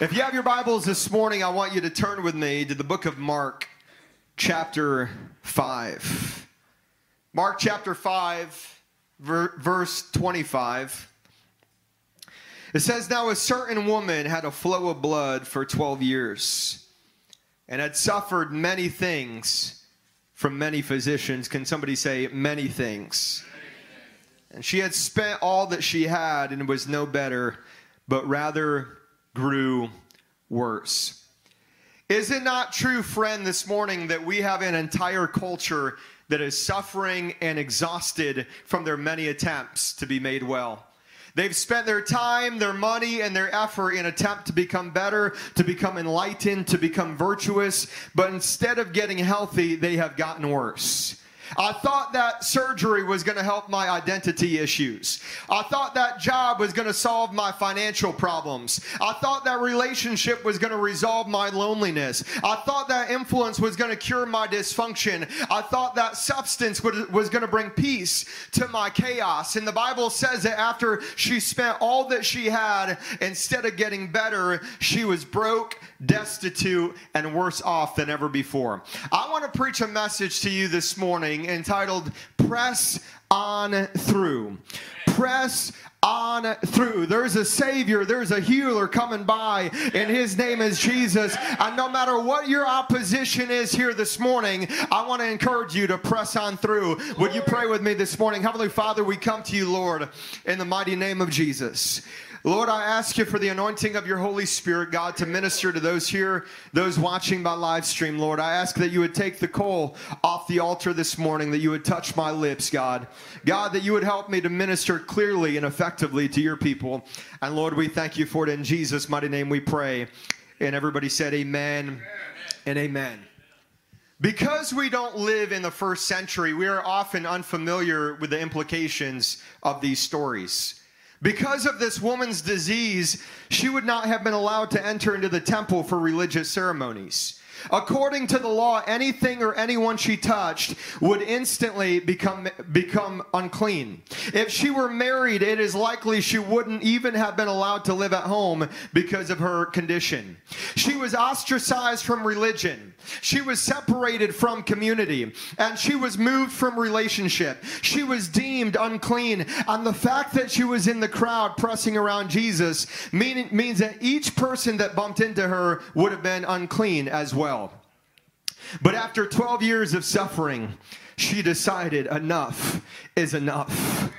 If you have your Bibles this morning, I want you to turn with me to the book of Mark, chapter 5. Mark chapter 5, ver- verse 25. It says, Now a certain woman had a flow of blood for 12 years and had suffered many things from many physicians. Can somebody say, many things? And she had spent all that she had and was no better, but rather grew worse. Is it not true, friend, this morning that we have an entire culture that is suffering and exhausted from their many attempts to be made well? They've spent their time, their money, and their effort in attempt to become better, to become enlightened, to become virtuous, but instead of getting healthy, they have gotten worse. I thought that surgery was going to help my identity issues. I thought that job was going to solve my financial problems. I thought that relationship was going to resolve my loneliness. I thought that influence was going to cure my dysfunction. I thought that substance was going to bring peace to my chaos. And the Bible says that after she spent all that she had, instead of getting better, she was broke, destitute, and worse off than ever before. I want to preach a message to you this morning entitled Press On Through. Press on through. There's a Savior, there's a healer coming by, and His name is Jesus. And no matter what your opposition is here this morning, I want to encourage you to press on through. Would you pray with me this morning? Heavenly Father, we come to you, Lord, in the mighty name of Jesus. Lord, I ask you for the anointing of your Holy Spirit, God, to minister to those here, those watching by live stream, Lord. I ask that you would take the coal off the altar this morning, that you would touch my lips, God. God, that you would help me to minister clearly and effectively to your people. And Lord, we thank you for it in Jesus' mighty name we pray. And everybody said, Amen, amen. and amen. Because we don't live in the first century, we are often unfamiliar with the implications of these stories. Because of this woman's disease, she would not have been allowed to enter into the temple for religious ceremonies. According to the law, anything or anyone she touched would instantly become become unclean. If she were married, it is likely she wouldn't even have been allowed to live at home because of her condition. She was ostracized from religion. She was separated from community and she was moved from relationship. She was deemed unclean. And the fact that she was in the crowd pressing around Jesus mean, means that each person that bumped into her would have been unclean as well. But after 12 years of suffering, she decided enough is enough.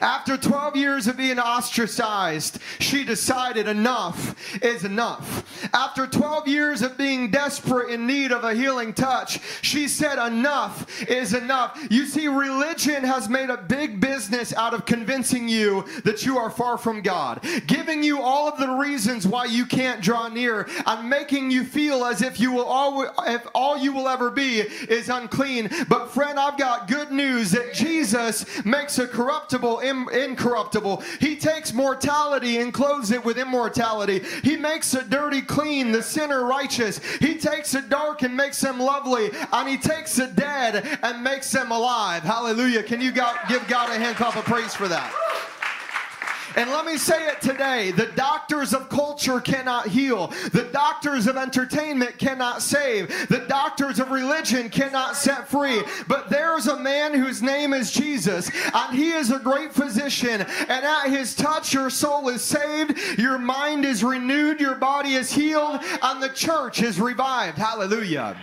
After 12 years of being ostracized, she decided enough is enough. After 12 years of being desperate in need of a healing touch, she said enough is enough. You see, religion has made a big business out of convincing you that you are far from God, giving you all of the reasons why you can't draw near, and making you feel as if you will always, if all you will ever be is unclean. But friend, I've got good news that Jesus makes a corruptible incorruptible. He takes mortality and clothes it with immortality. He makes the dirty clean, the sinner righteous. He takes the dark and makes them lovely. And he takes the dead and makes them alive. Hallelujah. Can you give God a hand clap of praise for that? And let me say it today the doctors of culture cannot heal, the doctors of entertainment cannot save, the doctors of religion cannot set free. But there's a man whose name is Jesus, and he is a great physician. And at his touch, your soul is saved, your mind is renewed, your body is healed, and the church is revived. Hallelujah.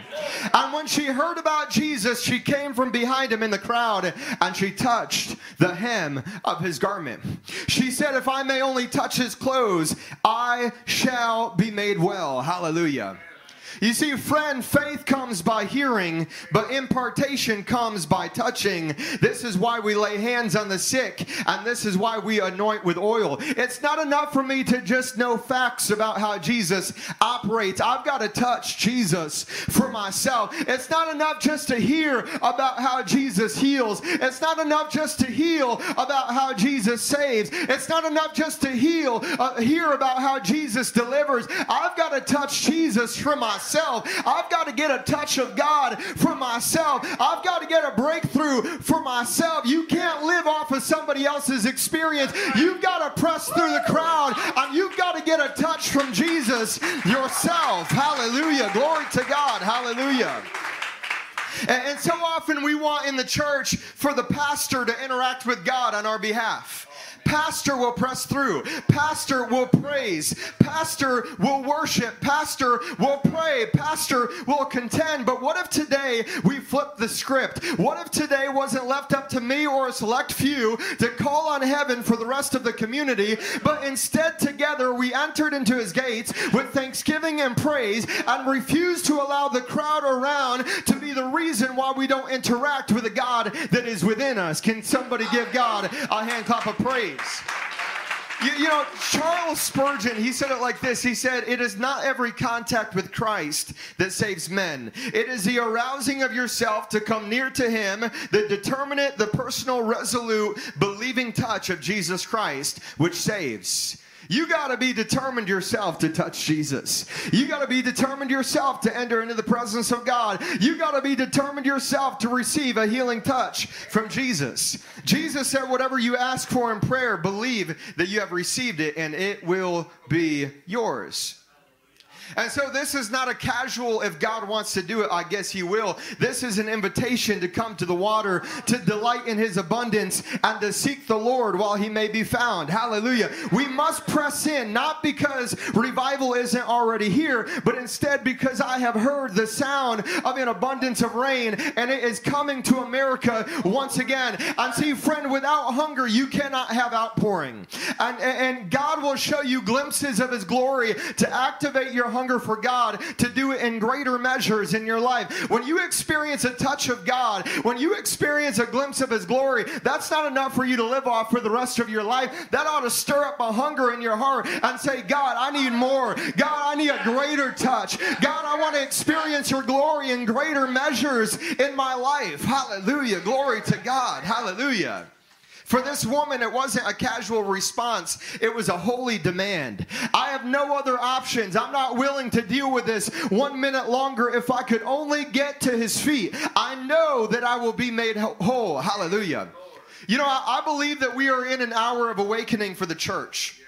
And when she heard about Jesus, she came from behind him in the crowd and she touched the hem of his garment. She said, If I may only touch his clothes, I shall be made well. Hallelujah. You see, friend, faith comes by hearing, but impartation comes by touching. This is why we lay hands on the sick, and this is why we anoint with oil. It's not enough for me to just know facts about how Jesus operates. I've got to touch Jesus for myself. It's not enough just to hear about how Jesus heals. It's not enough just to heal about how Jesus saves. It's not enough just to heal, uh, hear about how Jesus delivers. I've got to touch Jesus for myself myself. I've got to get a touch of God for myself. I've got to get a breakthrough for myself. You can't live off of somebody else's experience. You've got to press through the crowd and you've got to get a touch from Jesus yourself. Hallelujah. Glory to God. Hallelujah. And, and so often we want in the church for the pastor to interact with God on our behalf. Pastor will press through. Pastor will praise. Pastor will worship. Pastor will pray. Pastor will contend. But what if today we flip the script? What if today wasn't left up to me or a select few to call on heaven for the rest of the community, but instead together we entered into his gates with thanksgiving and praise and refused to allow the crowd around to be the reason why we don't interact with the God that is within us? Can somebody give God a hand clap of praise? You, you, know, Charles Spurgeon, he said it like this. He said, It is not every contact with Christ that saves men. It is the arousing of yourself to come near to him, the determinate, the personal, resolute, believing touch of Jesus Christ, which saves. You got to be determined yourself to touch Jesus. You got to be determined yourself to enter into the presence of God. You got to be determined yourself to receive a healing touch from Jesus. Jesus said, Whatever you ask for in prayer, believe that you have received it and it will be yours. And so this is not a casual, if God wants to do it, I guess He will. This is an invitation to come to the water, to delight in His abundance, and to seek the Lord while He may be found. Hallelujah. We must press in, not because revival isn't already here, but instead because I have heard the sound of an abundance of rain, and it is coming to America once again. And see, friend, without hunger, you cannot have outpouring. And, and God will show you glimpses of His glory to activate your hunger for God to do it in greater measures in your life. When you experience a touch of God, when you experience a glimpse of His glory, that's not enough for you to live off for the rest of your life. That ought to stir up a hunger in your heart and say, God, I need more. God, I need a greater touch. God, I want to experience your glory in greater measures in my life. Hallelujah. Glory to God. Hallelujah. For this woman, it wasn't a casual response, it was a holy demand. I have no other options. I'm not willing to deal with this one minute longer if I could only get to his feet. I know that I will be made whole. Hallelujah. You know, I, believe that we are in an hour of awakening for the church.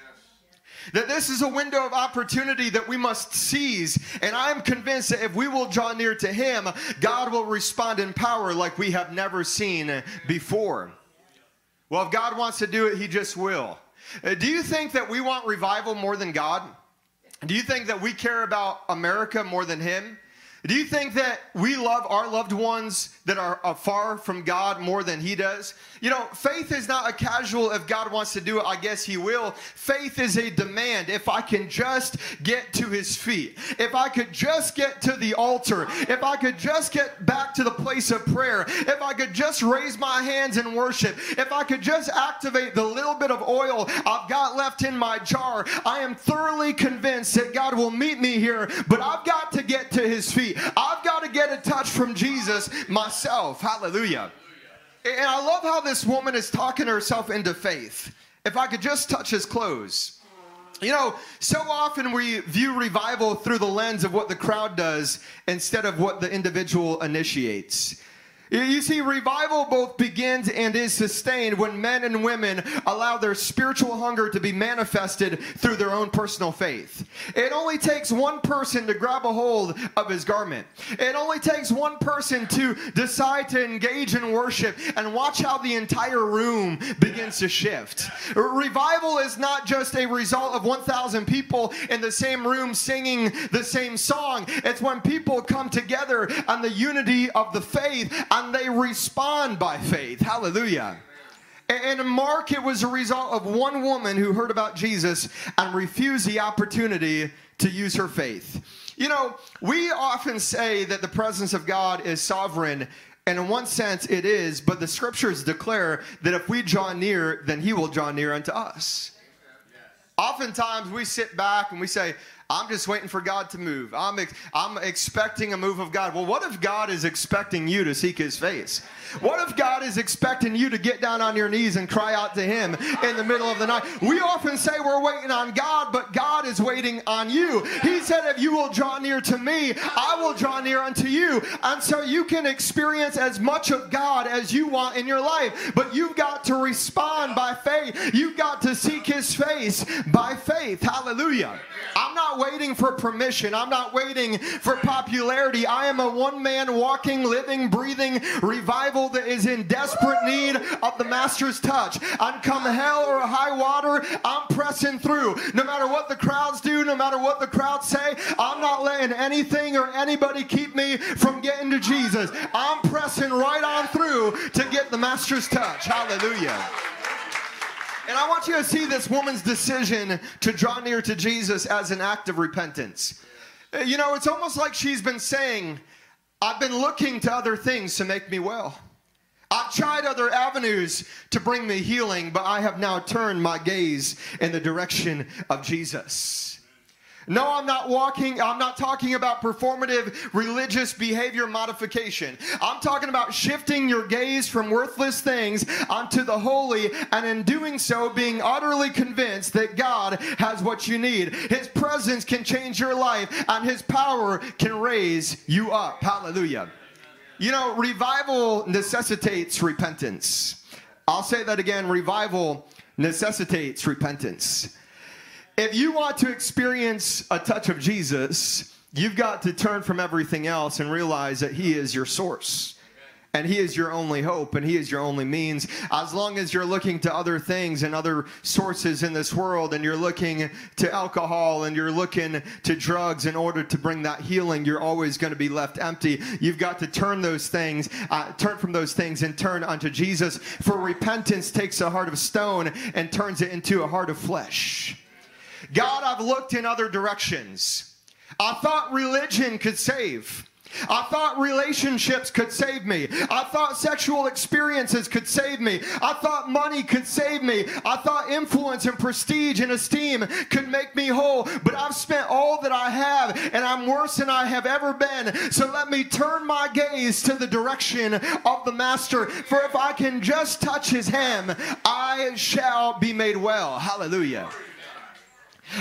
That this is a window of opportunity that we must seize. And I'm convinced that if we will draw near to Him, God will respond in power like we have never seen before. Well, if God wants to do it, He just will. Uh, do you think that we want revival more than God? Do you think that we care about America more than Him? Do you think that we love our loved ones that are far from God more than He does? You know, faith is not a casual, if God wants to do it, I guess He will. Faith is a demand. If I can just get to His feet, if I could just get to the altar, if I could just get back to the place of prayer, if I could just raise my hands in worship, if I could just activate the little bit of oil I've got left in my jar, I am thoroughly convinced that God will meet me here, but I've got to get to His feet. I've got to get a touch from Jesus myself. Hallelujah. And I love how this woman is talking herself into faith. If I could just touch his clothes. You know, so often we view revival through the lens of what the crowd does instead of what the individual initiates. You see, revival both begins and is sustained when men and women allow their spiritual hunger to be manifested through their own personal faith. It only takes one person to grab a hold of his garment. It only takes one person to decide to engage in worship and watch how the entire room begins to shift. Revival is not just a result of 1,000 people in the same room singing the same song. It's when people come together on the unity of the faith and they respond by faith. Hallelujah. And Mark, it was a result of one woman who heard about Jesus and refused the opportunity to use her faith. You know, we often say that the presence of God is sovereign, and in one sense it is, but the scriptures declare that if we draw near, then he will draw near unto us. Oftentimes we sit back and we say, I'm just waiting for God to move. I'm, ex- I'm expecting a move of God. Well, what if God is expecting you to seek his face? What if God is expecting you to get down on your knees and cry out to him in the middle of the night? We often say we're waiting on God, but God is waiting on you. He said, If you will draw near to me, I will draw near unto you. And so you can experience as much of God as you want in your life, but you've got to respond by faith. You've got to seek his face by faith. Hallelujah. I'm not waiting for permission. I'm not waiting for popularity. I am a one man walking, living, breathing revival that is in desperate need of the Master's touch. I'm come hell or high water, I'm pressing through. No matter what the crowds do, no matter what the crowds say, I'm not letting anything or anybody keep me from getting to Jesus. I'm pressing right on through to get the Master's touch. Hallelujah. And I want you to see this woman's decision to draw near to Jesus as an act of repentance. You know, it's almost like she's been saying, I've been looking to other things to make me well. I've tried other avenues to bring me healing, but I have now turned my gaze in the direction of Jesus. No, I'm not walking, I'm not talking about performative religious behavior modification. I'm talking about shifting your gaze from worthless things onto the holy, and in doing so, being utterly convinced that God has what you need. His presence can change your life, and His power can raise you up. Hallelujah. You know, revival necessitates repentance. I'll say that again revival necessitates repentance. If you want to experience a touch of Jesus, you've got to turn from everything else and realize that He is your source. And he is your only hope and he is your only means. As long as you're looking to other things and other sources in this world and you're looking to alcohol and you're looking to drugs in order to bring that healing, you're always going to be left empty. You've got to turn those things, uh, turn from those things and turn unto Jesus. For repentance takes a heart of stone and turns it into a heart of flesh. God, I've looked in other directions. I thought religion could save. I thought relationships could save me. I thought sexual experiences could save me. I thought money could save me. I thought influence and prestige and esteem could make me whole. But I've spent all that I have and I'm worse than I have ever been. So let me turn my gaze to the direction of the Master. For if I can just touch his hem, I shall be made well. Hallelujah.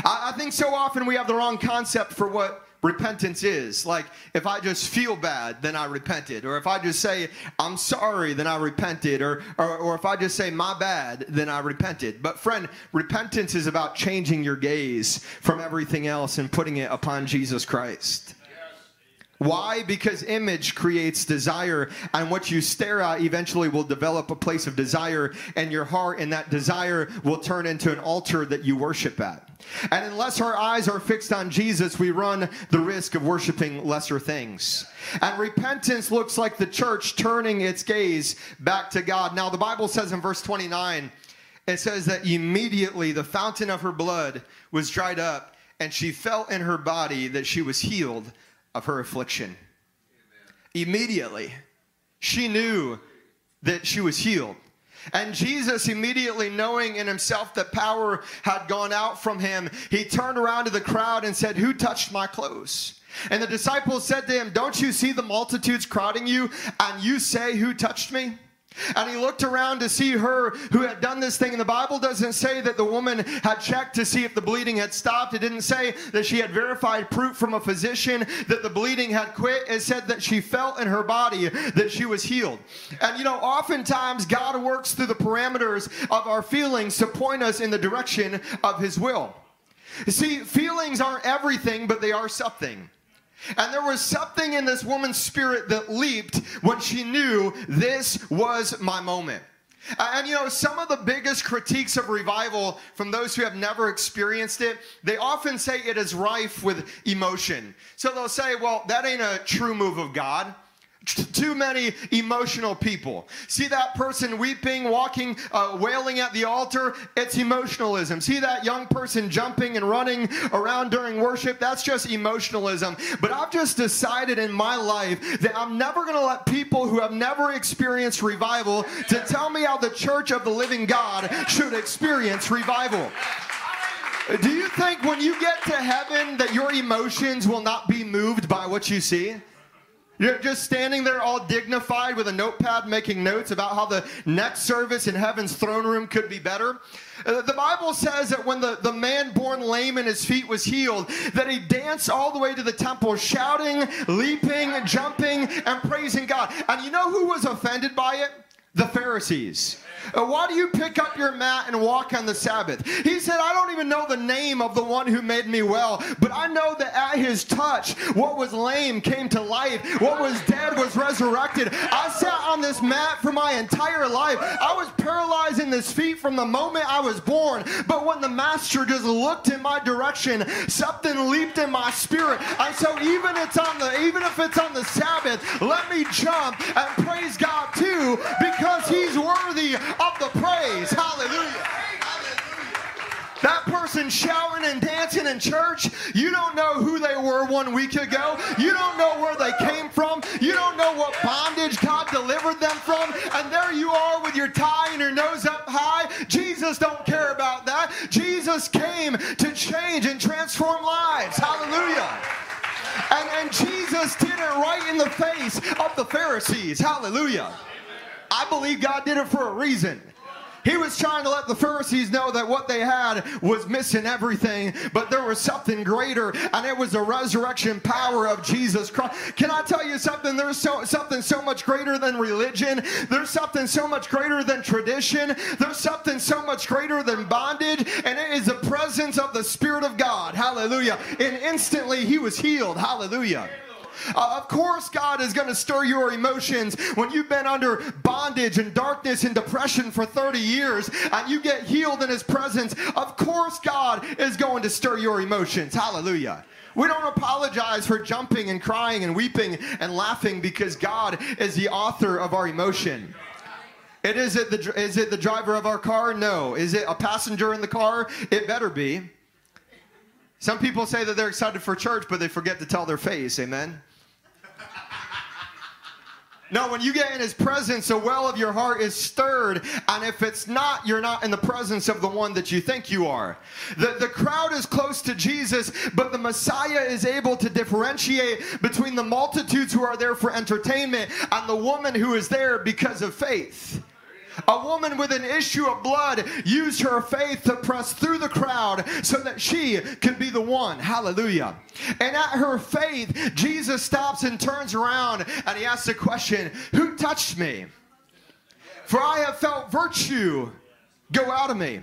I, I think so often we have the wrong concept for what repentance is. Like, if I just feel bad, then I repented. Or if I just say, I'm sorry, then I repented. Or, or, or, if I just say, my bad, then I repented. But, friend, repentance is about changing your gaze from everything else and putting it upon Jesus Christ. Why? Because image creates desire, and what you stare at eventually will develop a place of desire in your heart, and that desire will turn into an altar that you worship at. And unless our eyes are fixed on Jesus, we run the risk of worshiping lesser things. And repentance looks like the church turning its gaze back to God. Now, the Bible says in verse 29, it says that immediately the fountain of her blood was dried up, and she felt in her body that she was healed of her affliction. Amen. Immediately, she knew that she was healed. And Jesus, immediately knowing in himself that power had gone out from him, he turned around to the crowd and said, Who touched my clothes? And the disciples said to him, Don't you see the multitudes crowding you, and you say, Who touched me? And he looked around to see her who had done this thing. And the Bible doesn't say that the woman had checked to see if the bleeding had stopped. It didn't say that she had verified proof from a physician that the bleeding had quit. It said that she felt in her body that she was healed. And you know, oftentimes God works through the parameters of our feelings to point us in the direction of his will. See, feelings aren't everything, but they are something. And there was something in this woman's spirit that leaped when she knew this was my moment. And you know, some of the biggest critiques of revival from those who have never experienced it, they often say it is rife with emotion. So they'll say, well, that ain't a true move of God too many emotional people. See that person weeping, walking, uh, wailing at the altar? It's emotionalism. See that young person jumping and running around during worship? That's just emotionalism. But I've just decided in my life that I'm never going to let people who have never experienced revival to tell me how the church of the living God should experience revival. Do you think when you get to heaven that your emotions will not be moved by what you see? You're just standing there all dignified with a notepad making notes about how the next service in heaven's throne room could be better. Uh, the Bible says that when the, the man born lame in his feet was healed, that he danced all the way to the temple, shouting, leaping, jumping, and praising God. And you know who was offended by it? The Pharisees. Uh, why do you pick up your mat and walk on the Sabbath? He said, I don't even know the name of the one who made me well, but I know that at his touch, what was lame came to life, what was dead was resurrected. I sat on this mat for my entire life. I was paralyzed in this feet from the moment I was born, but when the master just looked in my direction, something leaped in my spirit. And so even it's on the even if it's on the Sabbath, let me jump and praise God too, because he's worthy of the praise. Hallelujah. That person shouting and dancing in church, you don't know who they were one week ago. You don't know where they came from. You don't know what bondage God delivered them from. And there you are with your tie and your nose up high. Jesus don't care about that. Jesus came to change and transform lives. Hallelujah. And, and Jesus did it right in the face of the Pharisees. Hallelujah. I believe God did it for a reason. He was trying to let the Pharisees know that what they had was missing everything, but there was something greater, and it was the resurrection power of Jesus Christ. Can I tell you something? There's so, something so much greater than religion. There's something so much greater than tradition. There's something so much greater than bondage, and it is the presence of the Spirit of God. Hallelujah. And instantly he was healed. Hallelujah. Uh, of course, God is going to stir your emotions when you've been under bondage and darkness and depression for 30 years and you get healed in His presence. Of course, God is going to stir your emotions. Hallelujah. We don't apologize for jumping and crying and weeping and laughing because God is the author of our emotion. It is it the is it the driver of our car? No. Is it a passenger in the car? It better be. Some people say that they're excited for church, but they forget to tell their face. Amen. No, when you get in his presence, the well of your heart is stirred. And if it's not, you're not in the presence of the one that you think you are. The, the crowd is close to Jesus, but the Messiah is able to differentiate between the multitudes who are there for entertainment and the woman who is there because of faith. A woman with an issue of blood used her faith to press through the crowd so that she could be the one. Hallelujah. And at her faith, Jesus stops and turns around and he asks the question Who touched me? For I have felt virtue go out of me.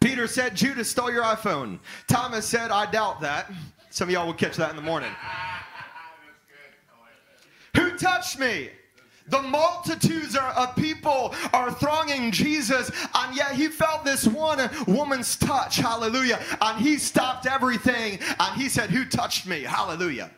Peter said, Judas stole your iPhone. Thomas said, I doubt that. Some of y'all will catch that in the morning. Who touched me? The multitudes of people are thronging Jesus, and yet he felt this one woman's touch. Hallelujah. And he stopped everything and he said, Who touched me? Hallelujah.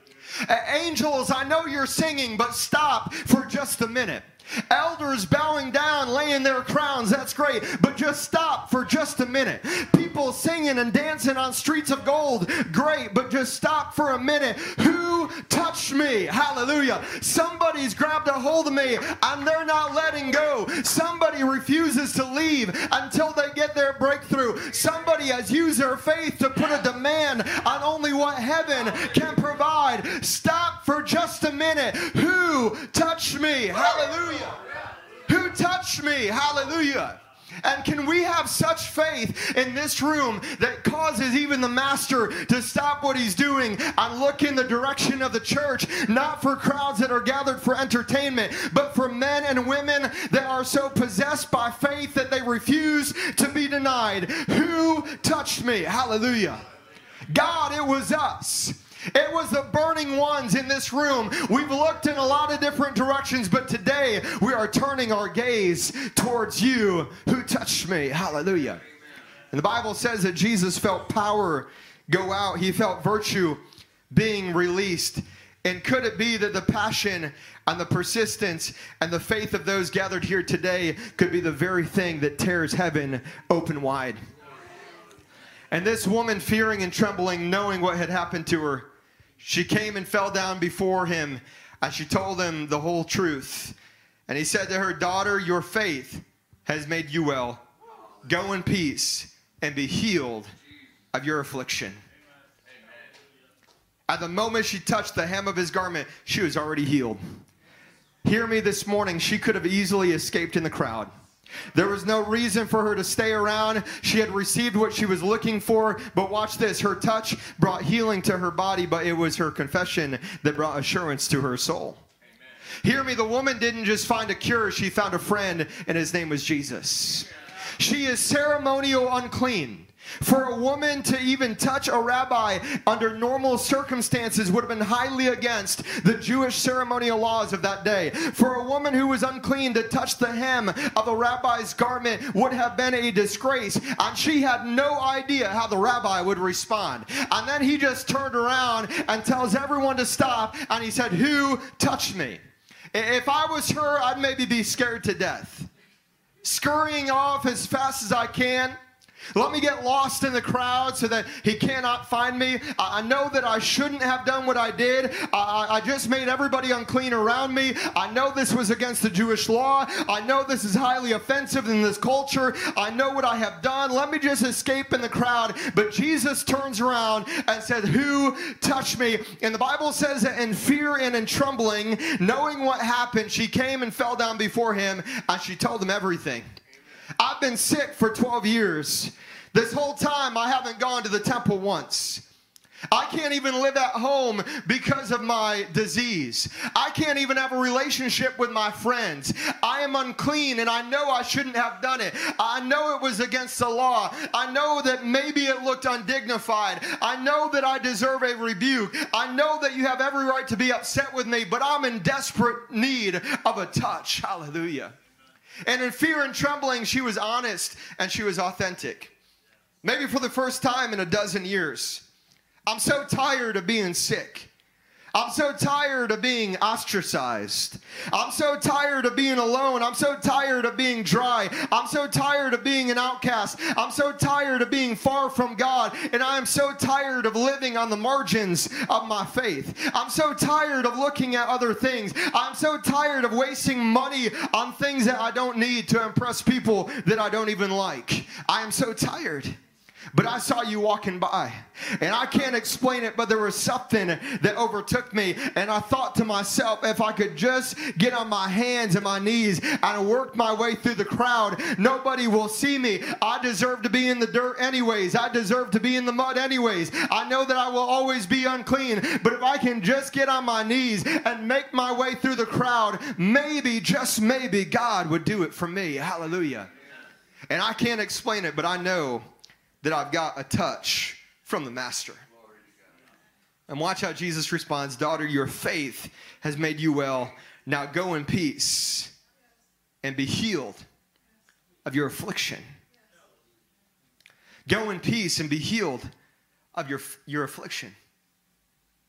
Angels, I know you're singing, but stop for just a minute. Elders bowing down, laying their crowns, that's great. But just stop for just a minute. People singing and dancing on streets of gold, great. But just stop for a minute. Who touched me? Hallelujah. Somebody's grabbed a hold of me and they're not letting go. Somebody refuses to leave until they get their breakthrough. Somebody has used their faith to put a demand on only what heaven can provide. Stop for just a minute. Who touched me? Hallelujah. Who touched me? Hallelujah. And can we have such faith in this room that causes even the master to stop what he's doing and look in the direction of the church, not for crowds that are gathered for entertainment, but for men and women that are so possessed by faith that they refuse to be denied? Who touched me? Hallelujah. God, it was us. It was the burning ones in this room. We've looked in a lot of different directions, but today we are turning our gaze towards you who touched me. Hallelujah. And the Bible says that Jesus felt power go out, he felt virtue being released. And could it be that the passion and the persistence and the faith of those gathered here today could be the very thing that tears heaven open wide? And this woman, fearing and trembling, knowing what had happened to her, she came and fell down before him, and she told him the whole truth. And he said to her, Daughter, your faith has made you well. Go in peace and be healed of your affliction. At the moment she touched the hem of his garment, she was already healed. Hear me this morning, she could have easily escaped in the crowd. There was no reason for her to stay around. She had received what she was looking for. But watch this her touch brought healing to her body, but it was her confession that brought assurance to her soul. Amen. Hear me, the woman didn't just find a cure, she found a friend, and his name was Jesus. She is ceremonial unclean. For a woman to even touch a rabbi under normal circumstances would have been highly against the Jewish ceremonial laws of that day. For a woman who was unclean to touch the hem of a rabbi's garment would have been a disgrace. And she had no idea how the rabbi would respond. And then he just turned around and tells everyone to stop. And he said, Who touched me? If I was her, I'd maybe be scared to death. Scurrying off as fast as I can let me get lost in the crowd so that he cannot find me. I know that I shouldn't have done what I did. I, just made everybody unclean around me. I know this was against the Jewish law. I know this is highly offensive in this culture. I know what I have done. Let me just escape in the crowd. But Jesus turns around and said, Who touched me? And the Bible says that in fear and in trembling, knowing what happened, she came and fell down before him and she told him everything. I've been sick for 12 years. This whole time, I haven't gone to the temple once. I can't even live at home because of my disease. I can't even have a relationship with my friends. I am unclean and I know I shouldn't have done it. I know it was against the law. I know that maybe it looked undignified. I know that I deserve a rebuke. I know that you have every right to be upset with me, but I'm in desperate need of a touch. Hallelujah. And in fear and trembling, she was honest and she was authentic. Maybe for the first time in a dozen years. I'm so tired of being sick. I'm so tired of being ostracized. I'm so tired of being alone. I'm so tired of being dry. I'm so tired of being an outcast. I'm so tired of being far from God. And I am so tired of living on the margins of my faith. I'm so tired of looking at other things. I'm so tired of wasting money on things that I don't need to impress people that I don't even like. I am so tired. But I saw you walking by, and I can't explain it, but there was something that overtook me. And I thought to myself, if I could just get on my hands and my knees and work my way through the crowd, nobody will see me. I deserve to be in the dirt, anyways. I deserve to be in the mud, anyways. I know that I will always be unclean, but if I can just get on my knees and make my way through the crowd, maybe, just maybe, God would do it for me. Hallelujah. And I can't explain it, but I know that I've got a touch from the Master. And watch how Jesus responds Daughter, your faith has made you well. Now go in peace and be healed of your affliction. Go in peace and be healed of your, your affliction.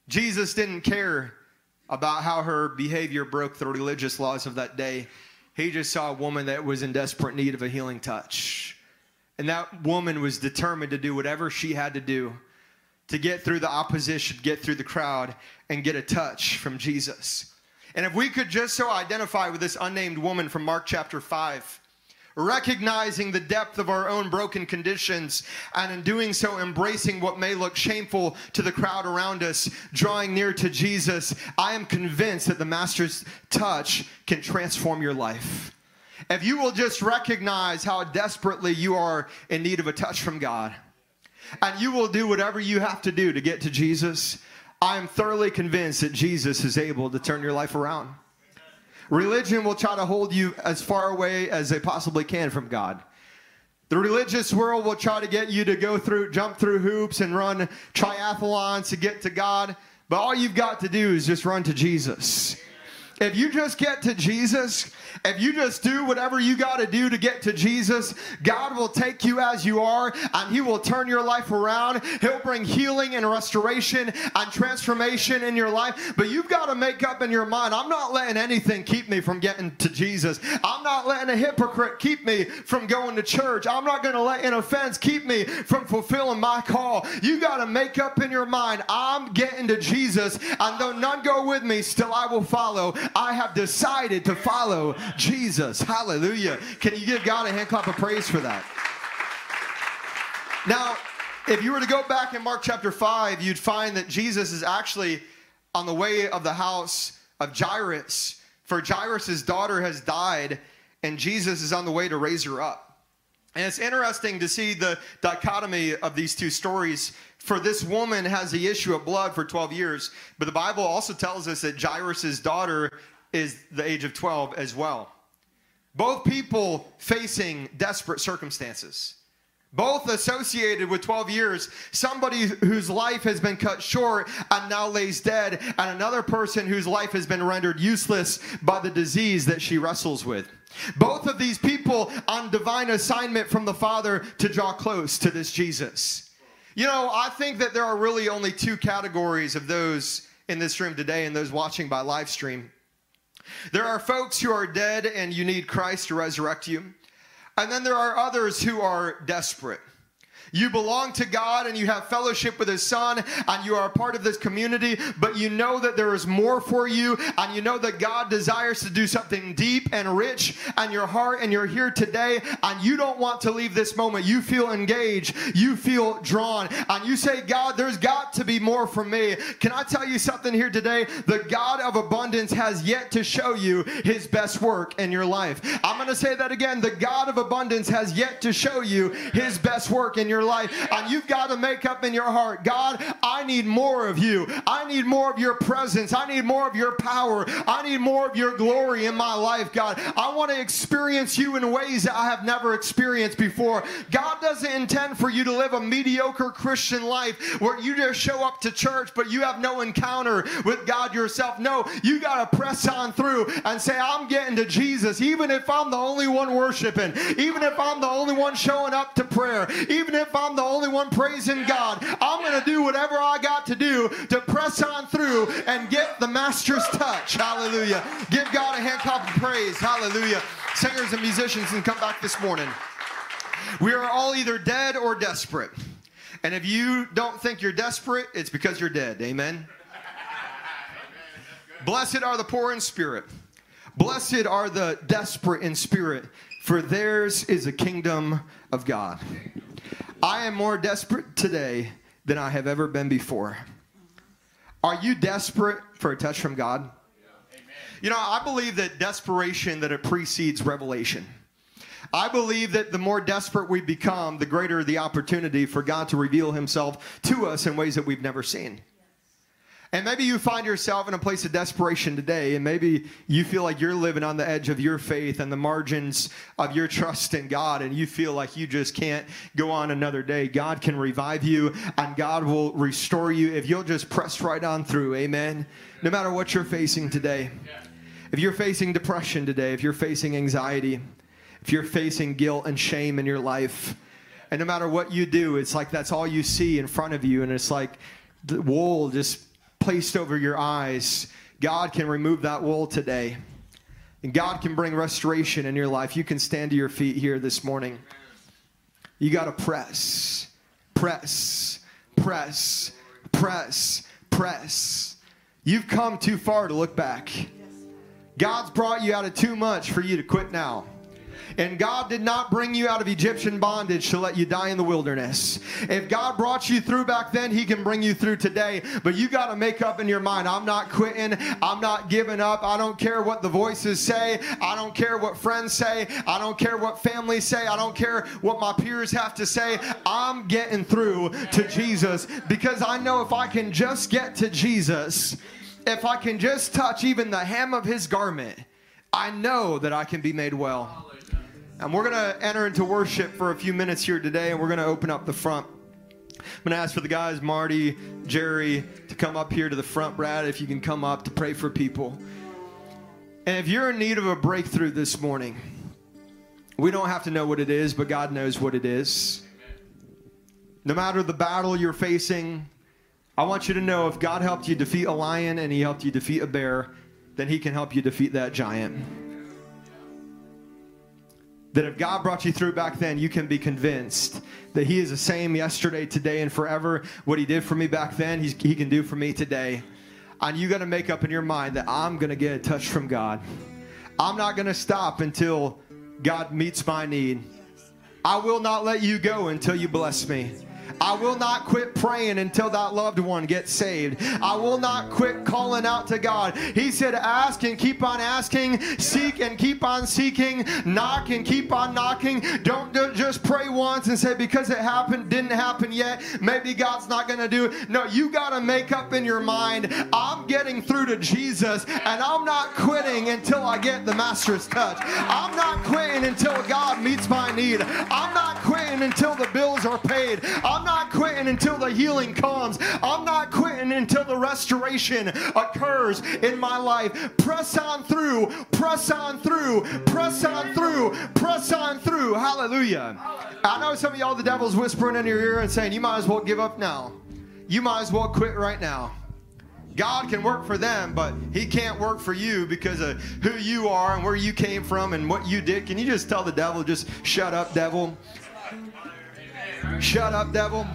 Jesus didn't care about how her behavior broke the religious laws of that day. He just saw a woman that was in desperate need of a healing touch. And that woman was determined to do whatever she had to do to get through the opposition, get through the crowd, and get a touch from Jesus. And if we could just so identify with this unnamed woman from Mark chapter 5, recognizing the depth of our own broken conditions, and in doing so, embracing what may look shameful to the crowd around us, drawing near to Jesus, I am convinced that the Master's touch can transform your life. If you will just recognize how desperately you are in need of a touch from God, and you will do whatever you have to do to get to Jesus, I am thoroughly convinced that Jesus is able to turn your life around. Religion will try to hold you as far away as they possibly can from God. The religious world will try to get you to go through, jump through hoops and run triathlons to get to God. But all you've got to do is just run to Jesus. If you just get to Jesus, if you just do whatever you got to do to get to Jesus, God will take you as you are and He will turn your life around. He'll bring healing and restoration and transformation in your life. But you've got to make up in your mind I'm not letting anything keep me from getting to Jesus. I'm not letting a hypocrite keep me from going to church. I'm not going to let an offense keep me from fulfilling my call. You got to make up in your mind I'm getting to Jesus, and though none go with me, still I will follow. I have decided to follow Jesus. Hallelujah. Can you give God a hand clap of praise for that? Now, If you were to go back in Mark chapter 5, you'd find that Jesus is actually on the way of the house of Jairus. For Jairus' daughter has died, and Jesus is on the way to raise her up. And it's interesting to see the dichotomy of these two stories. For this woman has the issue of blood for 12 years, but the Bible also tells us that Jairus' daughter is the age of 12 as well. Both people facing desperate circumstances. Both associated with 12 years. Somebody whose life has been cut short and now lays dead and another person whose life has been rendered useless by the disease that she wrestles with. Both of these people on divine assignment from the father to draw close to this jesus. You know i think that there are really only two categories of those in this room today and those watching by live stream there are folks who are dead and you need christ to resurrect you and then there are others who are desperate. You belong to God and you have fellowship with His Son and you are a part of this community, but you know that there is more for you and you know that God desires to do something deep and rich in your heart and you're here today and you don't want to leave this moment. You feel engaged, you feel drawn, and you say, God, there's got to be more for me. Can I tell you something here today? The God of abundance has yet to show you His best work in your life. I'm going to say that again. The God of abundance has yet to show you His best work in your your life. And you've got to make up in your heart God, I need more of you. I need more of your presence. I need more of your power. I need more of your glory in my life, God. I want to experience you in ways that I have never experienced before. God doesn't intend for you to live a mediocre Christian life where you just show up to church, but you have no encounter with God yourself. No, you got to press on through and say, I'm getting to Jesus, even if I'm the only one worshiping, even if I'm the only one showing up to prayer, even if I'm the only one praising God. I'm going to do whatever I got to do to press on through and get the master's touch. Hallelujah. Give God a hand clap of praise. Hallelujah. Singers and musicians can come back this morning. We are all either dead or desperate. And if you don't think you're desperate, it's because you're dead. Amen. Blessed are the poor in spirit. Blessed are the desperate in spirit, for theirs is the kingdom of God. I am more desperate today than I have ever been before. Are you desperate for a touch from God? You know, I believe that desperation that it precedes revelation. I believe that the more desperate we become, the greater the opportunity for God to reveal himself to us in ways that we've never seen. And maybe you find yourself in a place of desperation today, and maybe you feel like you're living on the edge of your faith and the margins of your trust in God, and you feel like you just can't go on another day. God can revive you, and God will restore you if you'll just press right on through. Amen. No matter what you're facing today. If you're facing depression today, if you're facing anxiety, if you're facing guilt and shame in your life, and no matter what you do, it's like that's all you see in front of you, and it's like the wool just placed over your eyes, God can remove that wool today. And God can bring restoration in your life. You can stand to your feet here this morning. You got to press, press, press, press, press. You've come too far to look back. God's brought you out of too much for you to quit now. And God did not bring you out of Egyptian bondage to let you die in the wilderness. If God brought you through back then, He can bring you through today. But you got to make up in your mind I'm not quitting. I'm not giving up. I don't care what the voices say. I don't care what friends say. I don't care what family say. I don't care what my peers have to say. I'm getting through to Jesus because I know if I can just get to Jesus, if I can just touch even the hem of His garment, I know that I can be made well. And we're going to enter into worship for a few minutes here today, and we're going to open up the front. I'm going to ask for the guys, Marty, Jerry, to come up here to the front. Brad, if you can come up to pray for people. And if you're in need of a breakthrough this morning, we don't have to know what it is, but God knows what it is. No matter the battle you're facing, I want you to know if God helped you defeat a lion and He helped you defeat a bear, then He can help you defeat that giant that if God brought you through back then, you can be convinced that He is the same yesterday, today, and forever. What He did for me back then, He can do for me today. And you got to make up in your mind that I'm going to get a touch from God. I'm not going to stop until God meets my need. I will not let you go until you bless me. I will not quit praying until that loved one gets saved. I will not quit calling out to God. He said, Ask and keep on asking, seek and keep on seeking, knock and keep on knocking. Don't just pray once and say, Because it happened, didn't happen yet, maybe God's not going to do it. No, you got to make up in your mind, I'm getting through to Jesus and I'm not quitting until I get the Master's touch. I'm not quitting until God meets my need. I'm not quitting until the restoration occurs in my life. Press on through, press on through, press on through, press on through. Hallelujah. I know some of y'all, the devil's whispering in your ear and saying, You might as well give up now. You might as well quit right now. God can work for them, but He can't work for you because of who you are and where you came from and what you did. Can you just tell the devil, just shut up, devil? Shut up, devil.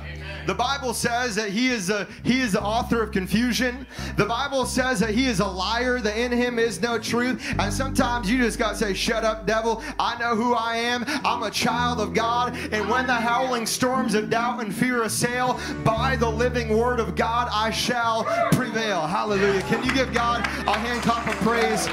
The Bible says that he is a, he is the author of confusion. The Bible says that he is a liar, that in him is no truth. And sometimes you just got to say, Shut up, devil. I know who I am. I'm a child of God. And when the howling storms of doubt and fear assail, by the living word of God, I shall prevail. Hallelujah. Can you give God a hand clap of praise?